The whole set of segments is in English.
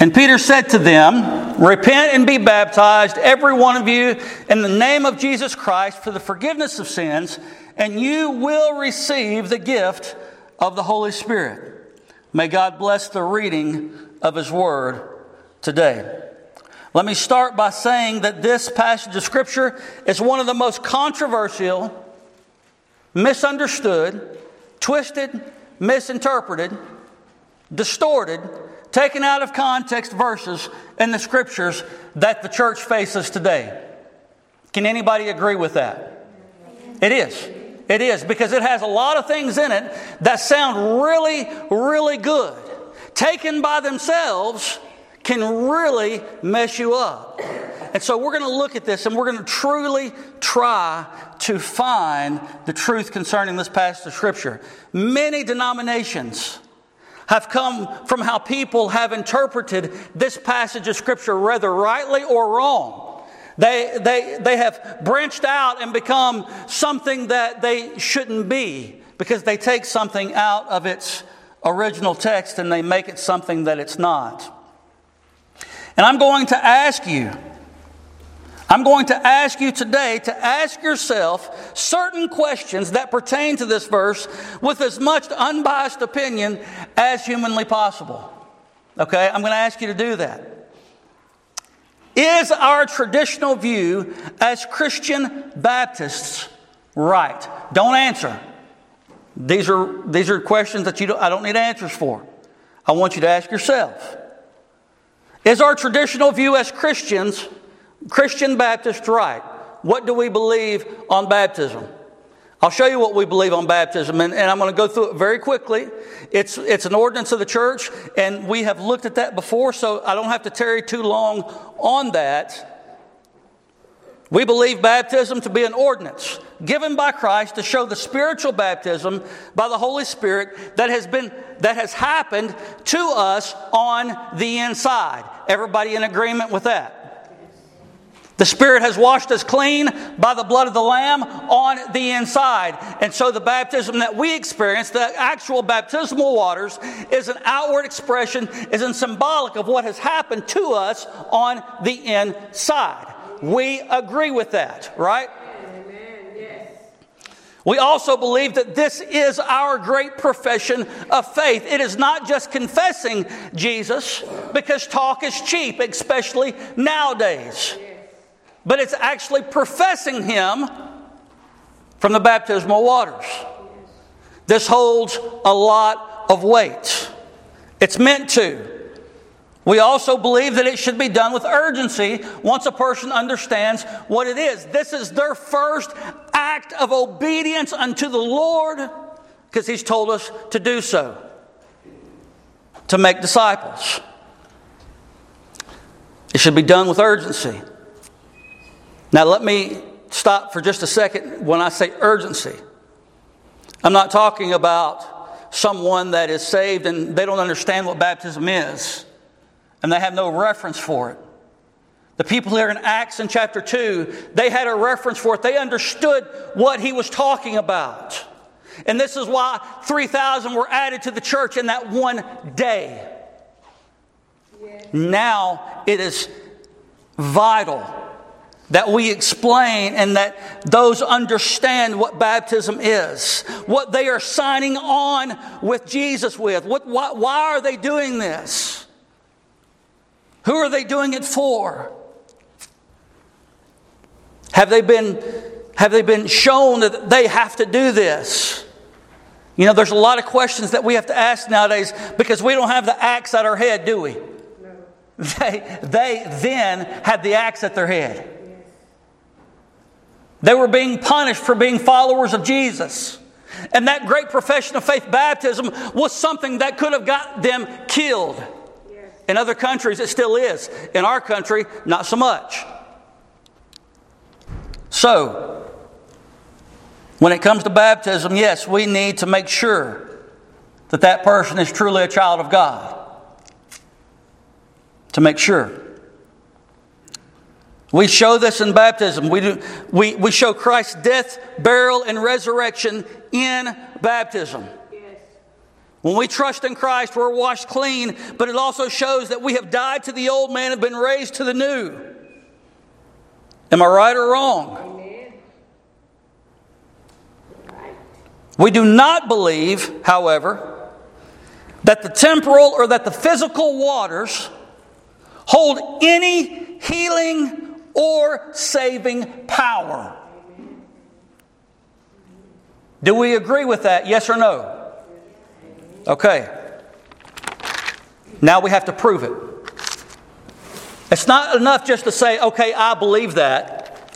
And Peter said to them, Repent and be baptized, every one of you, in the name of Jesus Christ for the forgiveness of sins, and you will receive the gift of the Holy Spirit. May God bless the reading of His Word today. Let me start by saying that this passage of Scripture is one of the most controversial, misunderstood, twisted, misinterpreted, distorted, taken out of context verses in the Scriptures that the church faces today. Can anybody agree with that? It is. It is because it has a lot of things in it that sound really, really good. Taken by themselves can really mess you up. And so we're going to look at this and we're going to truly try to find the truth concerning this passage of Scripture. Many denominations have come from how people have interpreted this passage of Scripture, whether rightly or wrong. They, they, they have branched out and become something that they shouldn't be because they take something out of its original text and they make it something that it's not. And I'm going to ask you, I'm going to ask you today to ask yourself certain questions that pertain to this verse with as much unbiased opinion as humanly possible. Okay, I'm going to ask you to do that. Is our traditional view as Christian Baptists right? Don't answer. These are, these are questions that you don't, I don't need answers for. I want you to ask yourself. Is our traditional view as Christians, Christian Baptists, right? What do we believe on baptism? I'll show you what we believe on baptism, and, and, I'm going to go through it very quickly. It's, it's an ordinance of the church, and we have looked at that before, so I don't have to tarry too long on that. We believe baptism to be an ordinance given by Christ to show the spiritual baptism by the Holy Spirit that has been that has happened to us on the inside. Everybody in agreement with that? The Spirit has washed us clean by the blood of the Lamb on the inside. And so the baptism that we experience, the actual baptismal waters, is an outward expression, is a symbolic of what has happened to us on the inside. We agree with that, right? We also believe that this is our great profession of faith. It is not just confessing Jesus because talk is cheap, especially nowadays but it's actually professing Him from the baptismal waters. This holds a lot of weight. It's meant to. We also believe that it should be done with urgency once a person understands what it is. This is their first act of obedience unto the Lord because He's told us to do so, to make disciples. It should be done with urgency. Now, let me stop for just a second when I say urgency. I'm not talking about someone that is saved and they don't understand what baptism is and they have no reference for it. The people here in Acts in chapter 2, they had a reference for it. They understood what he was talking about. And this is why 3,000 were added to the church in that one day. Now it is vital that we explain and that those understand what baptism is, what they are signing on with Jesus with. What, why, why are they doing this? Who are they doing it for? Have they been, have they been shown that they have to do this? You know, there's a lot of questions that we have to ask nowadays because we don't have the axe at our head, do we? No. They, they then had the axe at their head. They were being punished for being followers of Jesus. And that great profession of faith, baptism, was something that could have got them killed. In other countries, it still is. In our country, not so much. So, when it comes to baptism, yes, we need to make sure that that person is truly a child of God. To make sure. We show this in baptism. We, do, we, we show Christ's death, burial, and resurrection in baptism. When we trust in Christ, we're washed clean, but it also shows that we have died to the old man and been raised to the new. Am I right or wrong? We do not believe, however, that the temporal or that the physical waters hold any healing or saving power. Do we agree with that? Yes or no? Okay. Now we have to prove it. It's not enough just to say, okay, I believe that,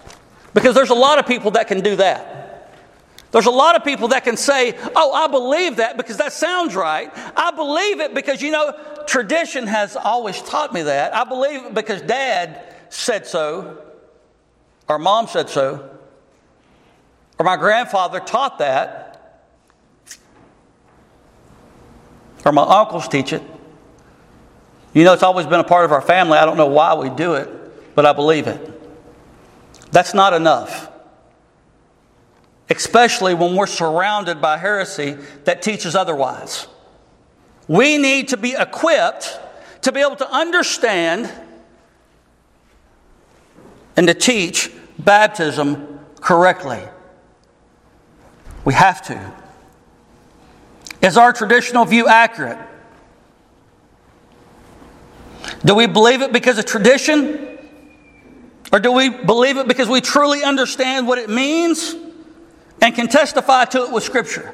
because there's a lot of people that can do that. There's a lot of people that can say, Oh, I believe that because that sounds right. I believe it because, you know, tradition has always taught me that. I believe it because dad said so, or mom said so, or my grandfather taught that, or my uncles teach it. You know, it's always been a part of our family. I don't know why we do it, but I believe it. That's not enough especially when we're surrounded by heresy that teaches otherwise. We need to be equipped to be able to understand and to teach baptism correctly. We have to. Is our traditional view accurate? Do we believe it because of tradition? Or do we believe it because we truly understand what it means? and can testify to it with Scripture?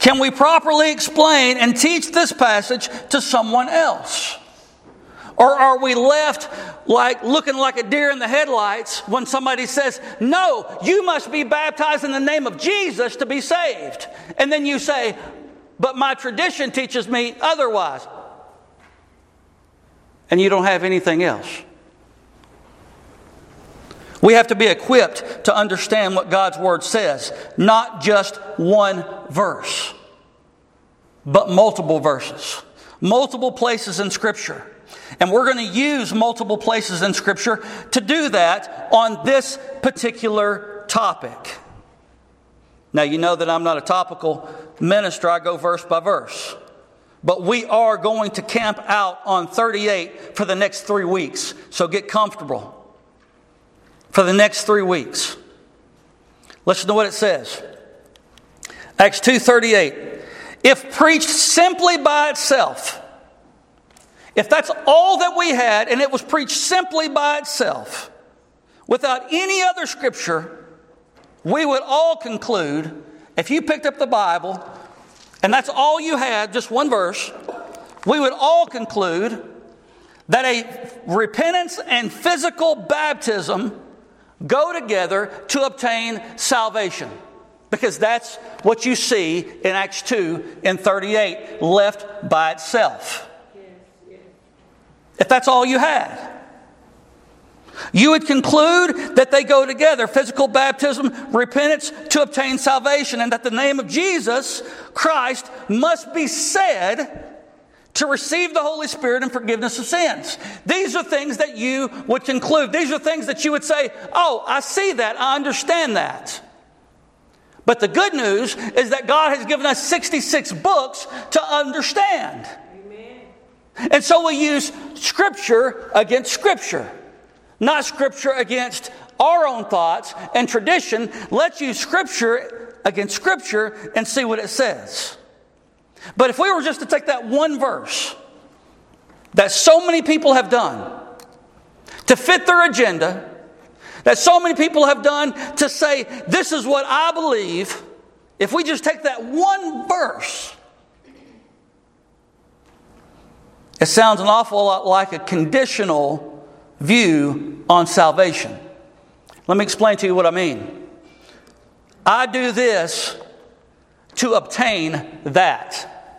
Can we properly explain and teach this passage to someone else? Or are we left like looking like a deer in the headlights when somebody says, No, you must be baptized in the name of Jesus to be saved? And then you say, But my tradition teaches me otherwise. And you don't have anything else. We have to be equipped to understand what God's Word says, not just one verse, but multiple verses, multiple places in Scripture. And we're going to use multiple places in Scripture to do that on this particular topic. Now, you know that I'm not a topical minister, I go verse by verse. But we are going to camp out on 38 for the next three weeks, so get comfortable for the next three weeks. Listen to what it says. Acts 2:38. If preached simply by itself, if that's all that we had and it was preached simply by itself, without any other scripture, we would all conclude if you picked up the Bible and that's all you had, just one verse, we would all conclude that a repentance and physical baptism go together to obtain salvation. Because that's what you see in Acts 2 and 38, left by itself. If that's all you had. You would conclude that they go together physical baptism, repentance to obtain salvation, and that the name of Jesus Christ must be said to receive the Holy Spirit and forgiveness of sins. These are things that you would conclude. These are things that you would say, Oh, I see that. I understand that. But the good news is that God has given us 66 books to understand. And so we use Scripture against Scripture, not Scripture against our own thoughts and tradition. Let's use Scripture against Scripture and see what it says. But if we were just to take that one verse that so many people have done to fit their agenda, that so many people have done to say, this is what I believe, if we just take that one verse, it sounds an awful lot like a conditional view on salvation. Let me explain to you what I mean. I do this to obtain that.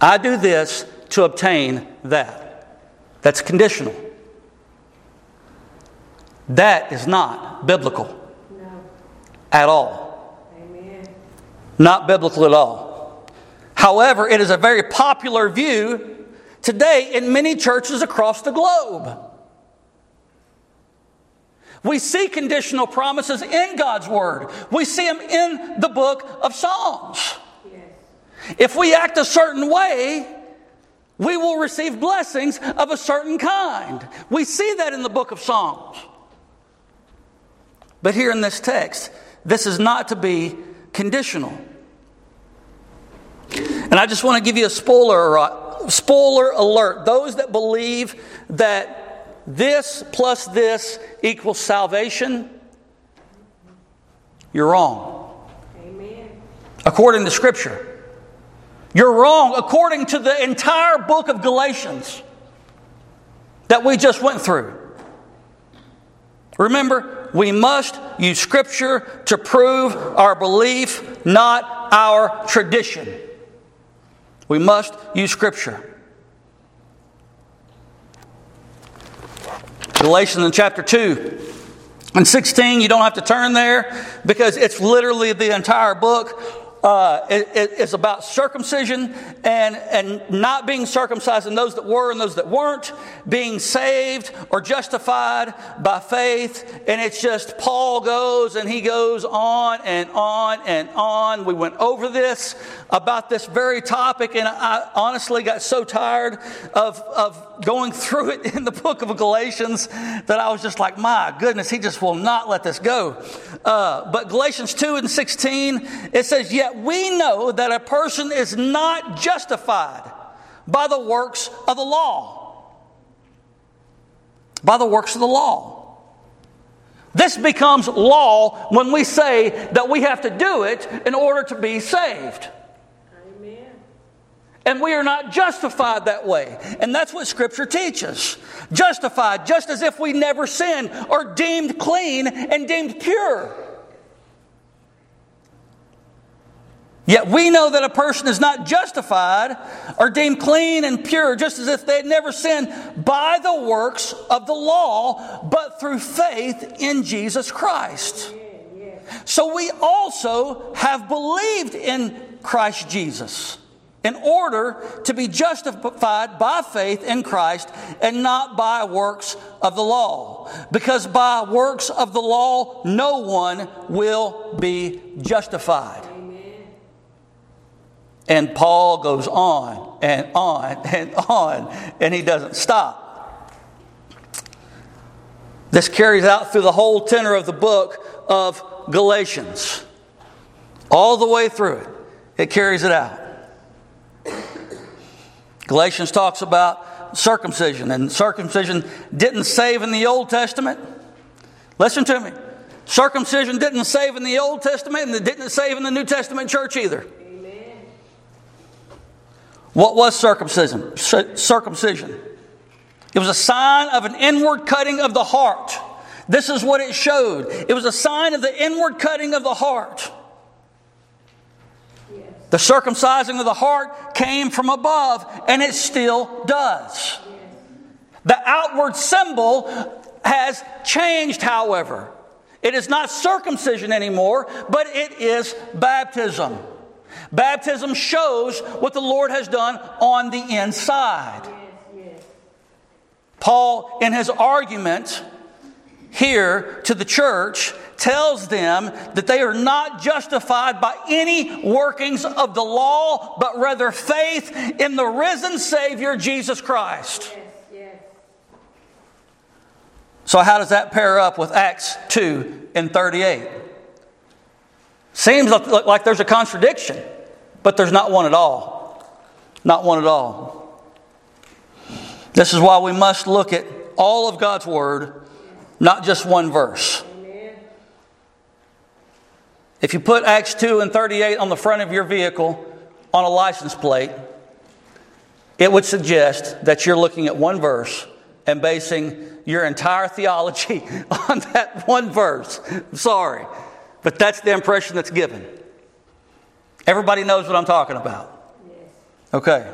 I do this to obtain that. That's conditional. That is not biblical no. at all. Amen. Not biblical at all. However, it is a very popular view today in many churches across the globe. We see conditional promises in God's Word. We see them in the book of Psalms. If we act a certain way, we will receive blessings of a certain kind. We see that in the book of Psalms. But here in this text, this is not to be conditional. And I just want to give you a spoiler, uh, uh, spoiler alert. Those that believe that this plus this equals salvation, you're wrong. Amen. According to Scripture. You're wrong according to the entire book of Galatians that we just went through. Remember, we must use Scripture to prove our belief, not our tradition. We must use Scripture. Galatians in chapter 2 and 16, you don't have to turn there because it's literally the entire book uh, it, it's about circumcision and, and not being circumcised, and those that were and those that weren't, being saved or justified by faith. And it's just Paul goes and he goes on and on and on. We went over this about this very topic, and I honestly got so tired of, of going through it in the book of Galatians that I was just like, my goodness, he just will not let this go. Uh, but Galatians 2 and 16, it says, Yet we know that a person is not justified by the works of the law. By the works of the law. This becomes law when we say that we have to do it in order to be saved. And we are not justified that way. And that's what Scripture teaches. Justified, just as if we never sinned, or deemed clean and deemed pure. Yet we know that a person is not justified or deemed clean and pure, just as if they had never sinned, by the works of the law, but through faith in Jesus Christ. So we also have believed in Christ Jesus in order to be justified by faith in Christ and not by works of the law. Because by works of the law, no one will be justified. And Paul goes on and on and on, and he doesn't stop. This carries out through the whole tenor of the book of Galatians. All the way through it, it carries it out. Galatians talks about circumcision, and circumcision didn't save in the Old Testament. Listen to me. Circumcision didn't save in the Old Testament, and it didn't save in the New Testament church either. Amen. What was circumcision? Circumcision. It was a sign of an inward cutting of the heart. This is what it showed. It was a sign of the inward cutting of the heart. The circumcising of the heart came from above, and it still does. The outward symbol has changed, however. It is not circumcision anymore, but it is baptism. Baptism shows what the Lord has done on the inside. Paul, in his argument here to the church, tells them that they are not justified by any workings of the law, but rather faith in the risen Savior, Jesus Christ. So, how does that pair up with Acts 2 and 38? Seems like there's a contradiction, but there's not one at all. Not one at all. This is why we must look at all of God's Word, not just one verse. If you put Acts 2 and 38 on the front of your vehicle on a license plate, it would suggest that you're looking at one verse and basing your entire theology on that one verse. I'm sorry, but that's the impression that's given. Everybody knows what I'm talking about. Okay.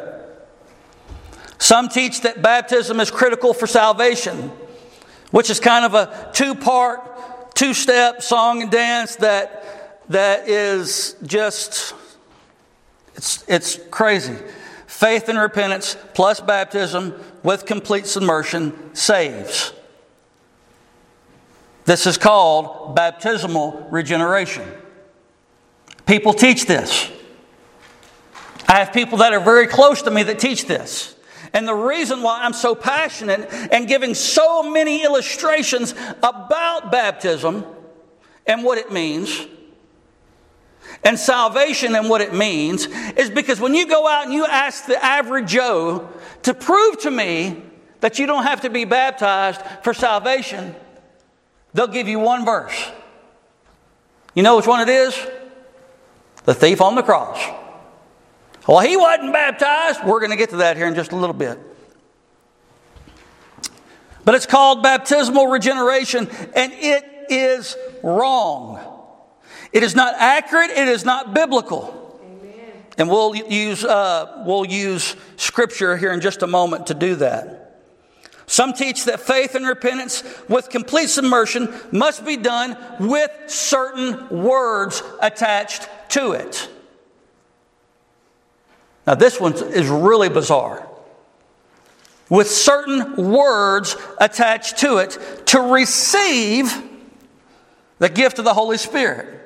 Some teach that baptism is critical for salvation, which is kind of a two part, two step song and dance that that is just, it's, it's crazy. Faith and repentance plus baptism with complete submersion saves. This is called baptismal regeneration. People teach this. I have people that are very close to me that teach this. And the reason why I'm so passionate and giving so many illustrations about baptism and what it means and salvation and what it means is because when you go out and you ask the average Joe to prove to me that you don't have to be baptized for salvation, they'll give you one verse. You know which one it is? The thief on the cross. Well, he wasn't baptized. We're going to get to that here in just a little bit. But it's called baptismal regeneration, and it is wrong. It is not accurate, it is not biblical. Amen. And we'll use, uh, we'll use scripture here in just a moment to do that. Some teach that faith and repentance with complete submersion must be done with certain words attached to it. Now, this one is really bizarre. With certain words attached to it to receive the gift of the Holy Spirit.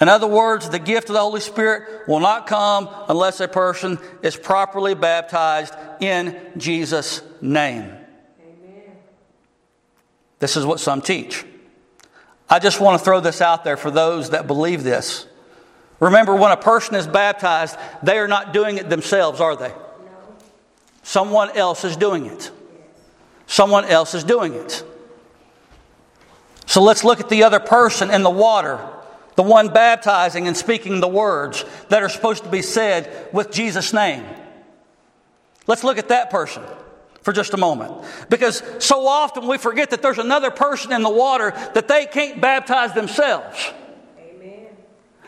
In other words, the gift of the Holy Spirit will not come unless a person is properly baptized in Jesus' name. Amen. This is what some teach. I just want to throw this out there for those that believe this. Remember, when a person is baptized, they are not doing it themselves, are they? No. Someone else is doing it. Someone else is doing it. So let's look at the other person in the water, the one baptizing and speaking the words that are supposed to be said with Jesus' name. Let's look at that person for just a moment. Because so often we forget that there's another person in the water that they can't baptize themselves. Amen.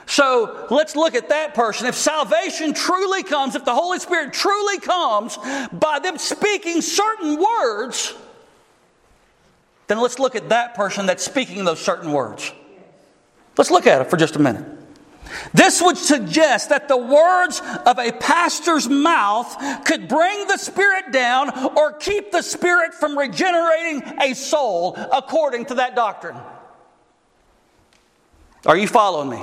So let's look at that person. If salvation truly comes, if the Holy Spirit truly comes by them speaking certain words, then let's look at that person that's speaking those certain words. Let's look at it for just a minute. This would suggest that the words of a pastor's mouth could bring the Spirit down or keep the Spirit from regenerating a soul according to that doctrine. Are you following me?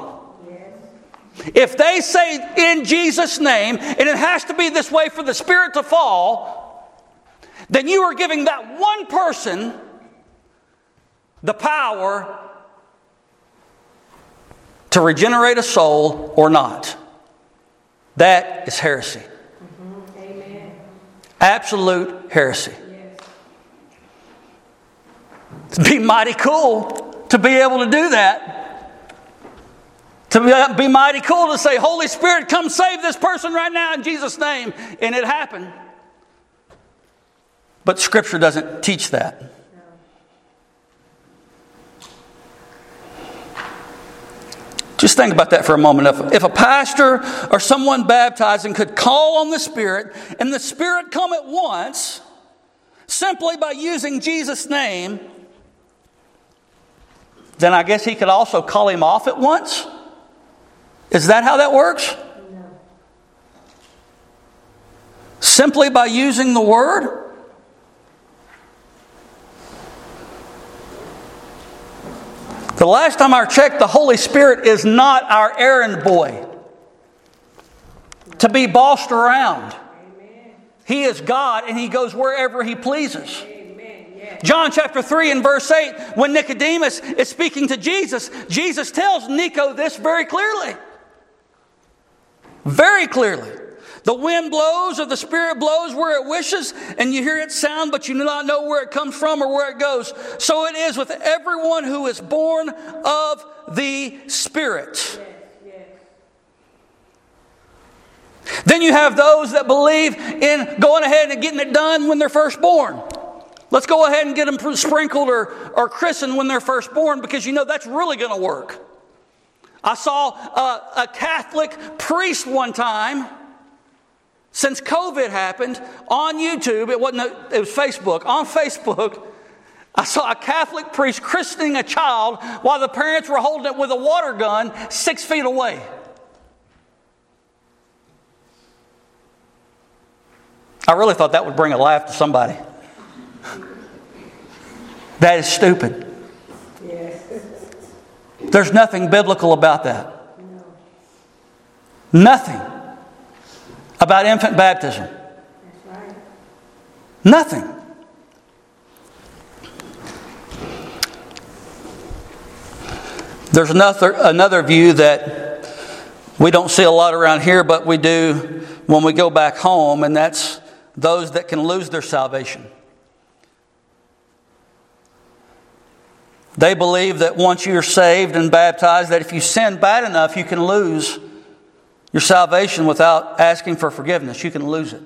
If they say in Jesus' name, and it has to be this way for the Spirit to fall, then you are giving that one person the power to regenerate a soul or not. That is heresy. Mm-hmm. Absolute heresy. Yes. It'd be mighty cool to be able to do that. To be mighty cool to say, Holy Spirit, come save this person right now in Jesus' name. And it happened. But Scripture doesn't teach that. Just think about that for a moment. If, if a pastor or someone baptizing could call on the Spirit and the Spirit come at once simply by using Jesus' name, then I guess he could also call him off at once. Is that how that works? Simply by using the word? The last time I checked, the Holy Spirit is not our errand boy to be bossed around. He is God and He goes wherever He pleases. John chapter 3 and verse 8, when Nicodemus is speaking to Jesus, Jesus tells Nico this very clearly. Very clearly. The wind blows or the Spirit blows where it wishes, and you hear its sound, but you do not know where it comes from or where it goes. So it is with everyone who is born of the Spirit. Then you have those that believe in going ahead and getting it done when they're first born. Let's go ahead and get them sprinkled or, or christened when they're first born because you know that's really going to work. I saw a, a Catholic priest one time since COVID happened on YouTube. It wasn't, it was Facebook. On Facebook, I saw a Catholic priest christening a child while the parents were holding it with a water gun six feet away. I really thought that would bring a laugh to somebody. That is stupid. Yes. There's nothing biblical about that. No. Nothing. About infant baptism? Nothing. There's another, another view that we don't see a lot around here, but we do when we go back home, and that's those that can lose their salvation. They believe that once you're saved and baptized, that if you sin bad enough, you can lose your salvation without asking for forgiveness. You can lose it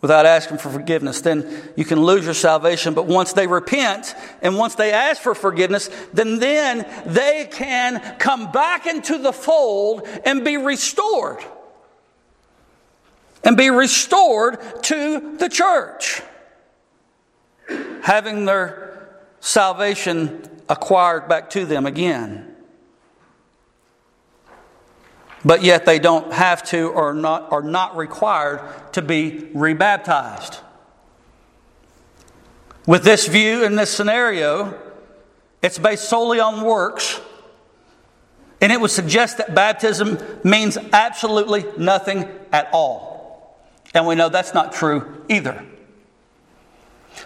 without asking for forgiveness, then you can lose your salvation. But once they repent and once they ask for forgiveness, then then they can come back into the fold and be restored. And be restored to the church. Having their salvation acquired back to them again but yet they don't have to or not, are not required to be rebaptized. With this view in this scenario, it's based solely on works, and it would suggest that baptism means absolutely nothing at all. And we know that's not true either.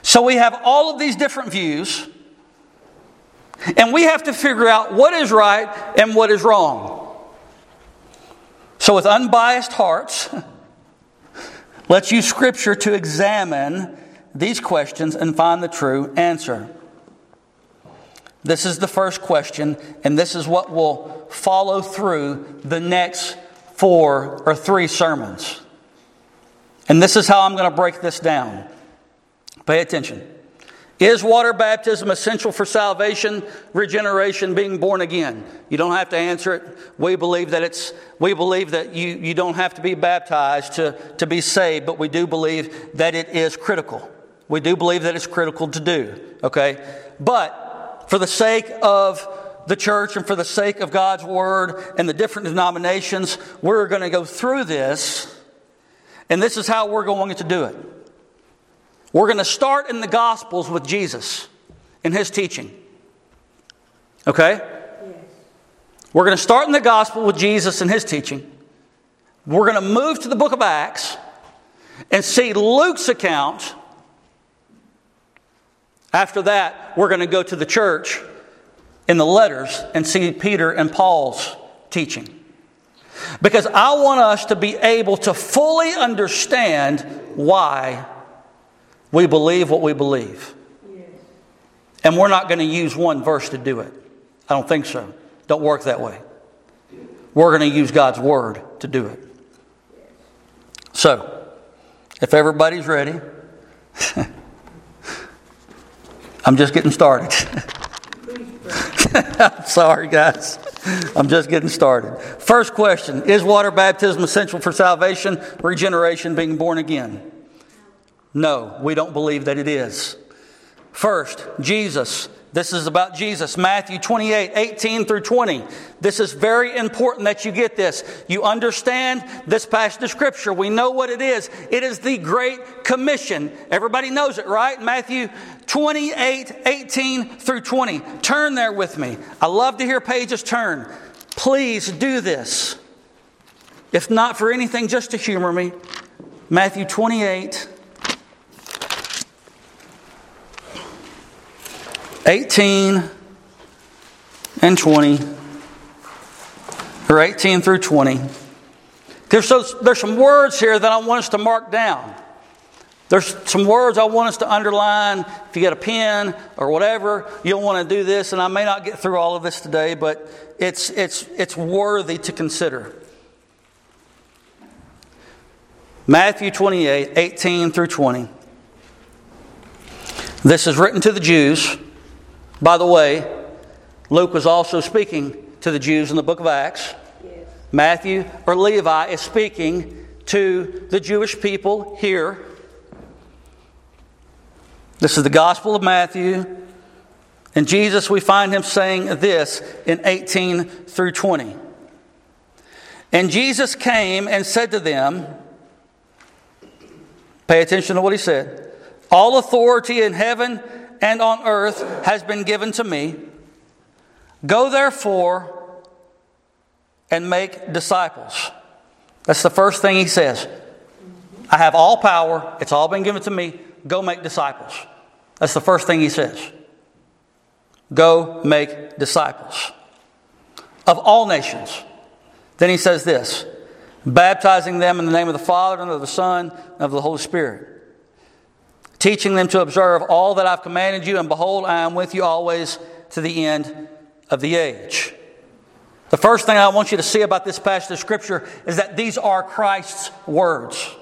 So we have all of these different views, and we have to figure out what is right and what is wrong. So, with unbiased hearts, let's use Scripture to examine these questions and find the true answer. This is the first question, and this is what will follow through the next four or three sermons. And this is how I'm going to break this down. Pay attention. Is water baptism essential for salvation, regeneration, being born again? You don't have to answer it. We believe that it's we believe that you, you don't have to be baptized to, to be saved, but we do believe that it is critical. We do believe that it's critical to do. Okay? But for the sake of the church and for the sake of God's word and the different denominations, we're going to go through this, and this is how we're going to do it. We're going to start in the Gospels with Jesus and his teaching. Okay? Yes. We're going to start in the Gospel with Jesus and his teaching. We're going to move to the book of Acts and see Luke's account. After that, we're going to go to the church in the letters and see Peter and Paul's teaching. Because I want us to be able to fully understand why we believe what we believe. And we're not going to use one verse to do it. I don't think so. Don't work that way. We're going to use God's word to do it. So, if everybody's ready, I'm just getting started. I'm sorry, guys. I'm just getting started. First question Is water baptism essential for salvation, regeneration, being born again? No, we don't believe that it is. First, Jesus. This is about Jesus. Matthew 28, 18 through 20. This is very important that you get this. You understand this passage of Scripture. We know what it is. It is the Great Commission. Everybody knows it, right? Matthew 28, 18 through 20. Turn there with me. I love to hear pages turn. Please do this. If not for anything, just to humor me. Matthew 28, 18 and 20, or 18 through 20. There's, so, there's some words here that I want us to mark down. There's some words I want us to underline. If you get a pen or whatever, you'll want to do this. And I may not get through all of this today, but it's, it's, it's worthy to consider. Matthew 28, 18 through 20. This is written to the Jews. By the way, Luke was also speaking to the Jews in the book of Acts. Yes. Matthew or Levi is speaking to the Jewish people here. This is the Gospel of Matthew. And Jesus, we find him saying this in 18 through 20. And Jesus came and said to them, Pay attention to what he said. All authority in heaven and on earth has been given to me. Go therefore and make disciples. That's the first thing he says. I have all power, it's all been given to me. Go make disciples. That's the first thing he says. Go make disciples of all nations. Then he says this baptizing them in the name of the Father and of the Son and of the Holy Spirit, teaching them to observe all that I've commanded you, and behold, I am with you always to the end of the age. The first thing I want you to see about this passage of Scripture is that these are Christ's words.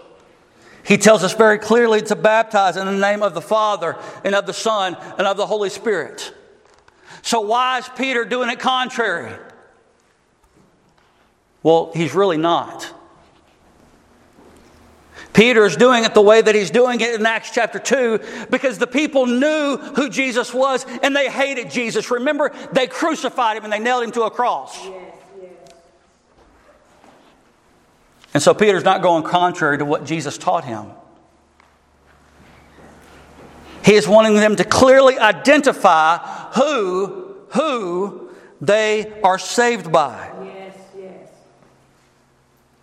He tells us very clearly to baptize in the name of the Father and of the Son and of the Holy Spirit. So, why is Peter doing it contrary? Well, he's really not. Peter is doing it the way that he's doing it in Acts chapter 2 because the people knew who Jesus was and they hated Jesus. Remember, they crucified him and they nailed him to a cross. Yes, yes. And so Peter's not going contrary to what Jesus taught him. He is wanting them to clearly identify who, who they are saved by.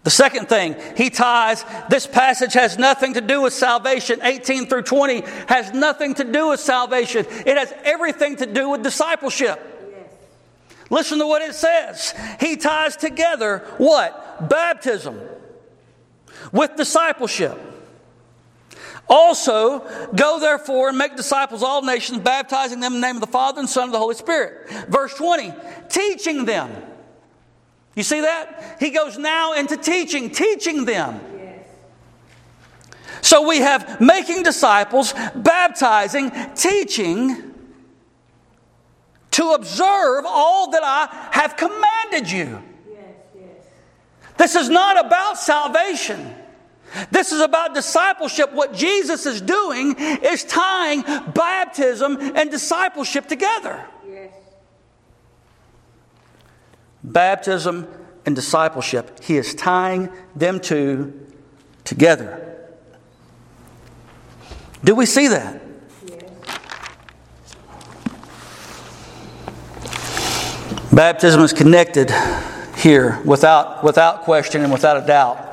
The second thing, he ties this passage has nothing to do with salvation. 18 through 20 has nothing to do with salvation, it has everything to do with discipleship. Listen to what it says. He ties together what? Baptism with discipleship. Also, go therefore and make disciples all nations, baptizing them in the name of the Father and Son and the Holy Spirit. Verse 20, teaching them. You see that? He goes now into teaching, teaching them. So we have making disciples, baptizing, teaching to observe all that I have commanded you. This is not about salvation. This is about discipleship. What Jesus is doing is tying baptism and discipleship together. Yes. Baptism and discipleship, He is tying them two together. Do we see that? Baptism is connected here without, without question and without a doubt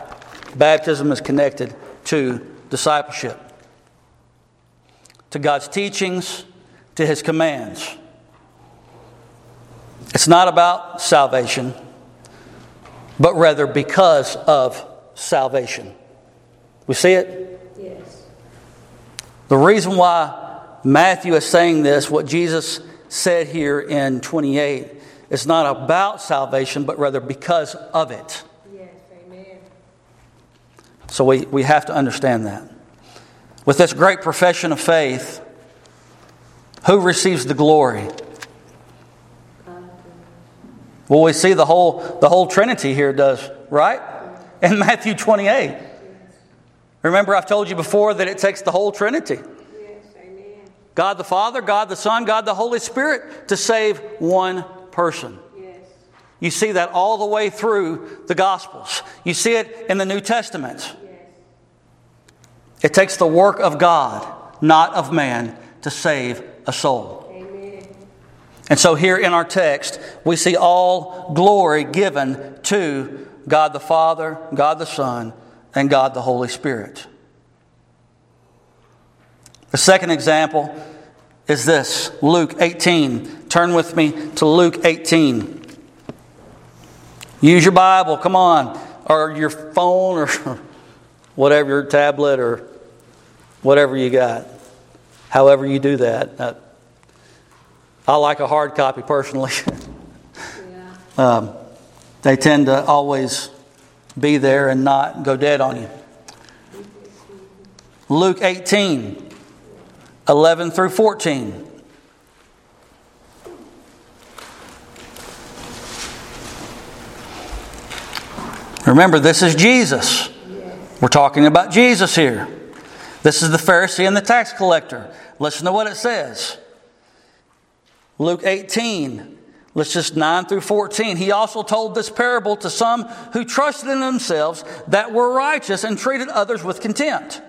baptism is connected to discipleship, to God's teachings, to His commands. It's not about salvation, but rather because of salvation. We see it? Yes. The reason why Matthew is saying this, what Jesus said here in 28, is not about salvation, but rather because of it. Yes, amen. So we, we have to understand that. With this great profession of faith, who receives the glory? Well, we see the whole, the whole Trinity here does, right? In Matthew 28. Remember, I've told you before that it takes the whole Trinity God the Father, God the Son, God the Holy Spirit to save one person. You see that all the way through the Gospels. You see it in the New Testament. It takes the work of God, not of man, to save a soul. And so here in our text, we see all glory given to God the Father, God the Son, and God the Holy Spirit. The second example is this Luke 18. Turn with me to Luke 18. Use your Bible, come on, or your phone, or whatever, your tablet, or whatever you got. However, you do that. I like a hard copy personally. yeah. um, they tend to always be there and not go dead on you. Luke 18, 11 through 14. Remember, this is Jesus. We're talking about Jesus here. This is the Pharisee and the tax collector. Listen to what it says. Luke 18, let's just 9 through 14. He also told this parable to some who trusted in themselves that were righteous and treated others with contempt.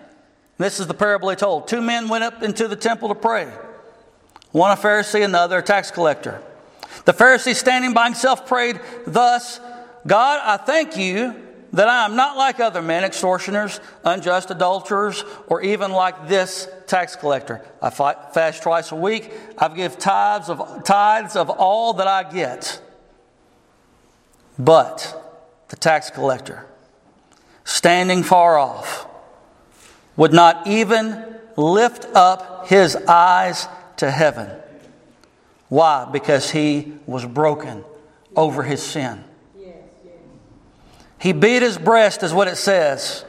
This is the parable he told. Two men went up into the temple to pray. One a Pharisee, and the other a tax collector. The Pharisee, standing by himself, prayed thus God, I thank you that I am not like other men, extortioners, unjust adulterers, or even like this tax collector. I fast twice a week. I give tithes of, tithes of all that I get. But the tax collector, standing far off, would not even lift up his eyes to heaven. Why? Because he was broken over his sin. He beat his breast, is what it says,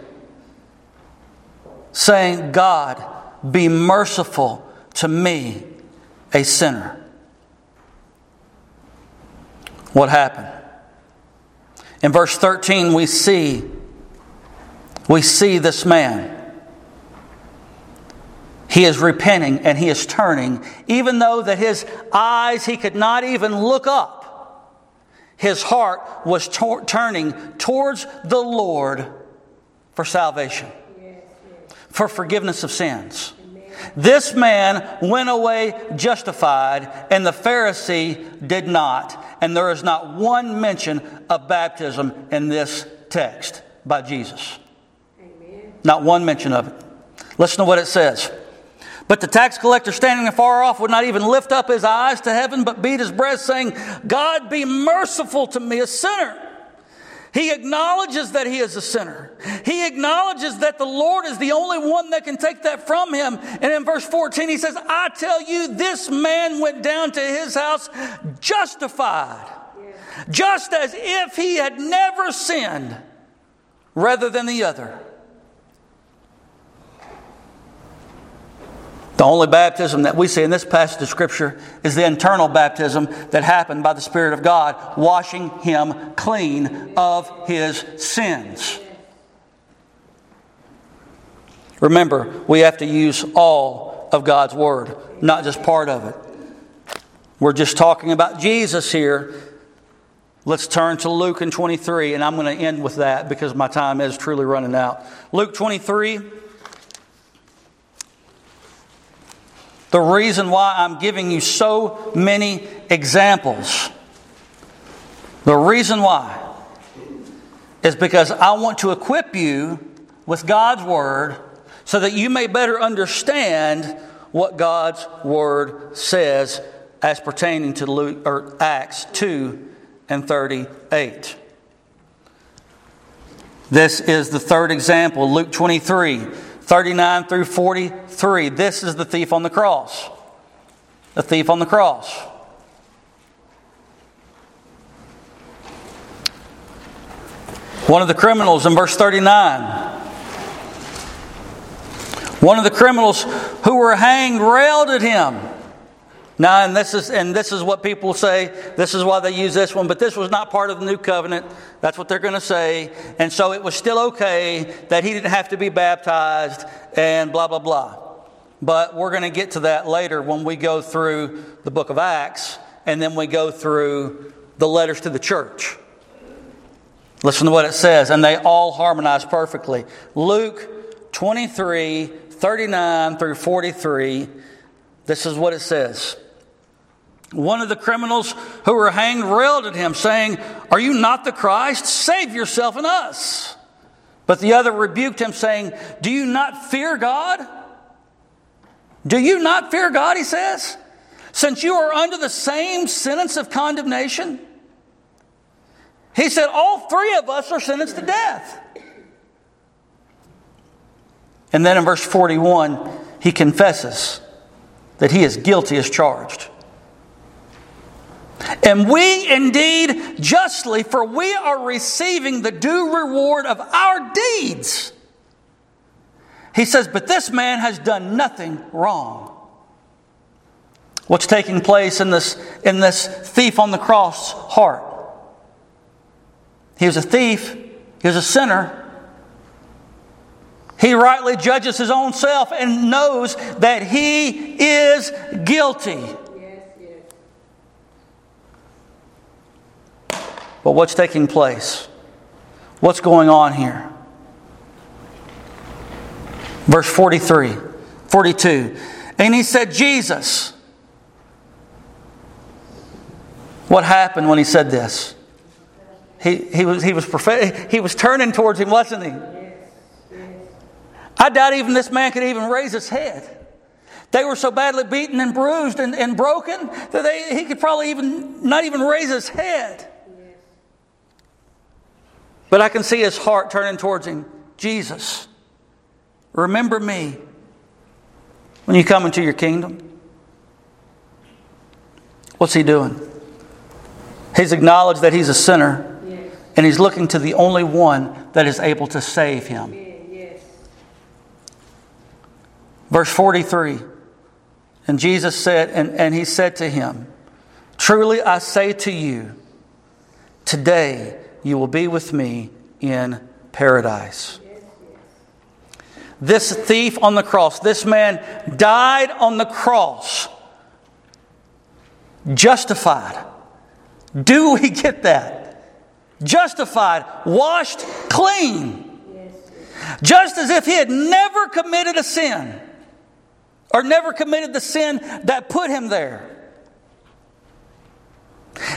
saying, God, be merciful to me, a sinner. What happened? In verse 13, we see, we see this man. He is repenting and he is turning, even though that his eyes, he could not even look up. His heart was tor- turning towards the Lord for salvation, for forgiveness of sins. This man went away justified, and the Pharisee did not. And there is not one mention of baptism in this text by Jesus. Amen. Not one mention of it. Listen to what it says. But the tax collector standing afar off would not even lift up his eyes to heaven, but beat his breast, saying, God be merciful to me, a sinner. He acknowledges that he is a sinner. He acknowledges that the Lord is the only one that can take that from him. And in verse 14, he says, I tell you, this man went down to his house justified, just as if he had never sinned, rather than the other. The only baptism that we see in this passage of Scripture is the internal baptism that happened by the Spirit of God, washing him clean of his sins. Remember, we have to use all of God's Word, not just part of it. We're just talking about Jesus here. Let's turn to Luke in 23, and I'm going to end with that because my time is truly running out. Luke 23. The reason why I'm giving you so many examples, the reason why is because I want to equip you with God's Word so that you may better understand what God's Word says as pertaining to Luke, or Acts 2 and 38. This is the third example, Luke 23. 39 through 43. This is the thief on the cross. The thief on the cross. One of the criminals in verse 39. One of the criminals who were hanged railed at him. Now, and this is and this is what people say. This is why they use this one, but this was not part of the new covenant. That's what they're going to say. And so it was still okay that he didn't have to be baptized and blah blah blah. But we're going to get to that later when we go through the book of Acts and then we go through the letters to the church. Listen to what it says, and they all harmonize perfectly. Luke 23, 39 through 43. This is what it says. One of the criminals who were hanged railed at him, saying, Are you not the Christ? Save yourself and us. But the other rebuked him, saying, Do you not fear God? Do you not fear God, he says, since you are under the same sentence of condemnation? He said, All three of us are sentenced to death. And then in verse 41, he confesses that he is guilty as charged. And we indeed justly, for we are receiving the due reward of our deeds. He says, But this man has done nothing wrong. What's taking place in this, in this thief on the cross heart? He was a thief, he was a sinner. He rightly judges his own self and knows that he is guilty. But what's taking place? What's going on here? Verse 43, 42. And he said, Jesus. What happened when he said this? He, he, was, he, was prophet- he was turning towards him, wasn't he? I doubt even this man could even raise his head. They were so badly beaten and bruised and, and broken that they, he could probably even not even raise his head. But I can see his heart turning towards him. Jesus, remember me when you come into your kingdom. What's he doing? He's acknowledged that he's a sinner, yes. and he's looking to the only one that is able to save him. Yes. Verse 43 And Jesus said, and, and he said to him, Truly I say to you, today you will be with me in paradise. This thief on the cross, this man died on the cross, justified. Do we get that? Justified, washed clean. Just as if he had never committed a sin or never committed the sin that put him there.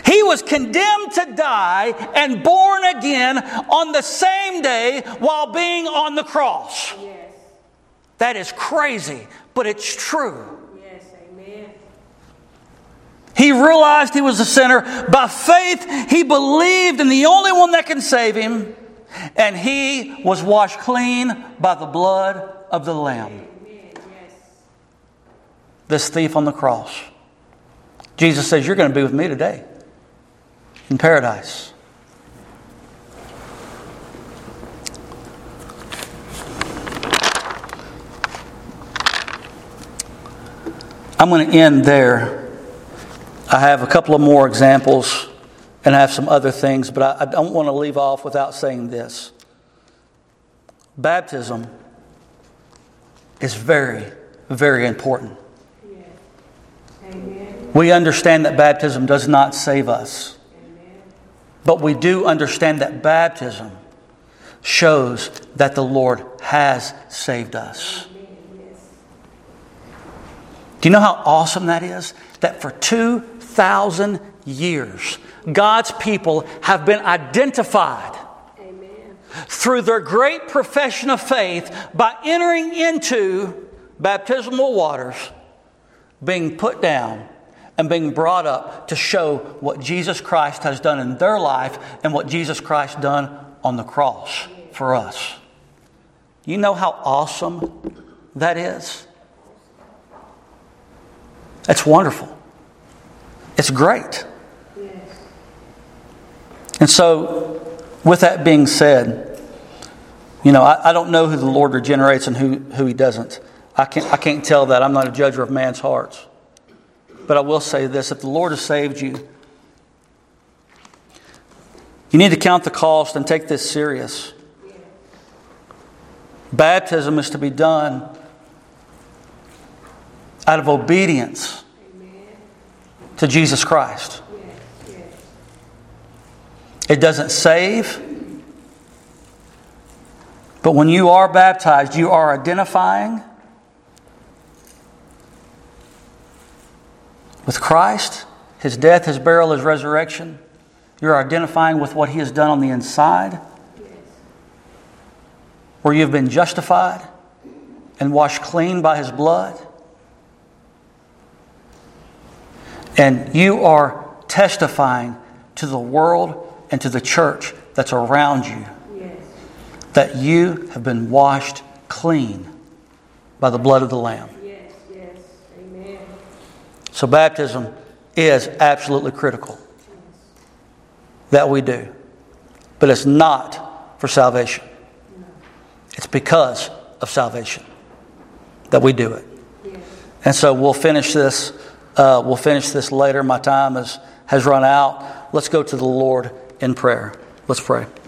He was condemned to die and born again on the same day while being on the cross. Yes. That is crazy, but it's true. Yes, amen. He realized he was a sinner. By faith, he believed in the only one that can save him, and he was washed clean by the blood of the Lamb. Yes. This thief on the cross. Jesus says, You're going to be with me today in paradise. I'm going to end there. I have a couple of more examples and I have some other things, but I, I don't want to leave off without saying this. Baptism is very, very important. We understand that baptism does not save us. But we do understand that baptism shows that the Lord has saved us. Do you know how awesome that is? That for 2,000 years, God's people have been identified Amen. through their great profession of faith by entering into baptismal waters, being put down and being brought up to show what Jesus Christ has done in their life and what Jesus Christ done on the cross for us. You know how awesome that is? It's wonderful. It's great. And so, with that being said, you know, I, I, don't know who the Lord regenerates and who, who He doesn't. I can't, I can't tell that. I'm not a judger of man's hearts. But I will say this if the Lord has saved you, you need to count the cost and take this serious. Baptism is to be done out of obedience to Jesus Christ. It doesn't save, but when you are baptized, you are identifying with Christ, his death, his burial, his resurrection. You're identifying with what he has done on the inside, where you've been justified and washed clean by his blood. And you are testifying to the world and to the church that's around you yes. that you have been washed clean by the blood of the Lamb. So, baptism is absolutely critical that we do. But it's not for salvation, it's because of salvation that we do it. And so we'll finish this. Uh, we'll finish this later. My time is, has run out. Let's go to the Lord in prayer. Let's pray.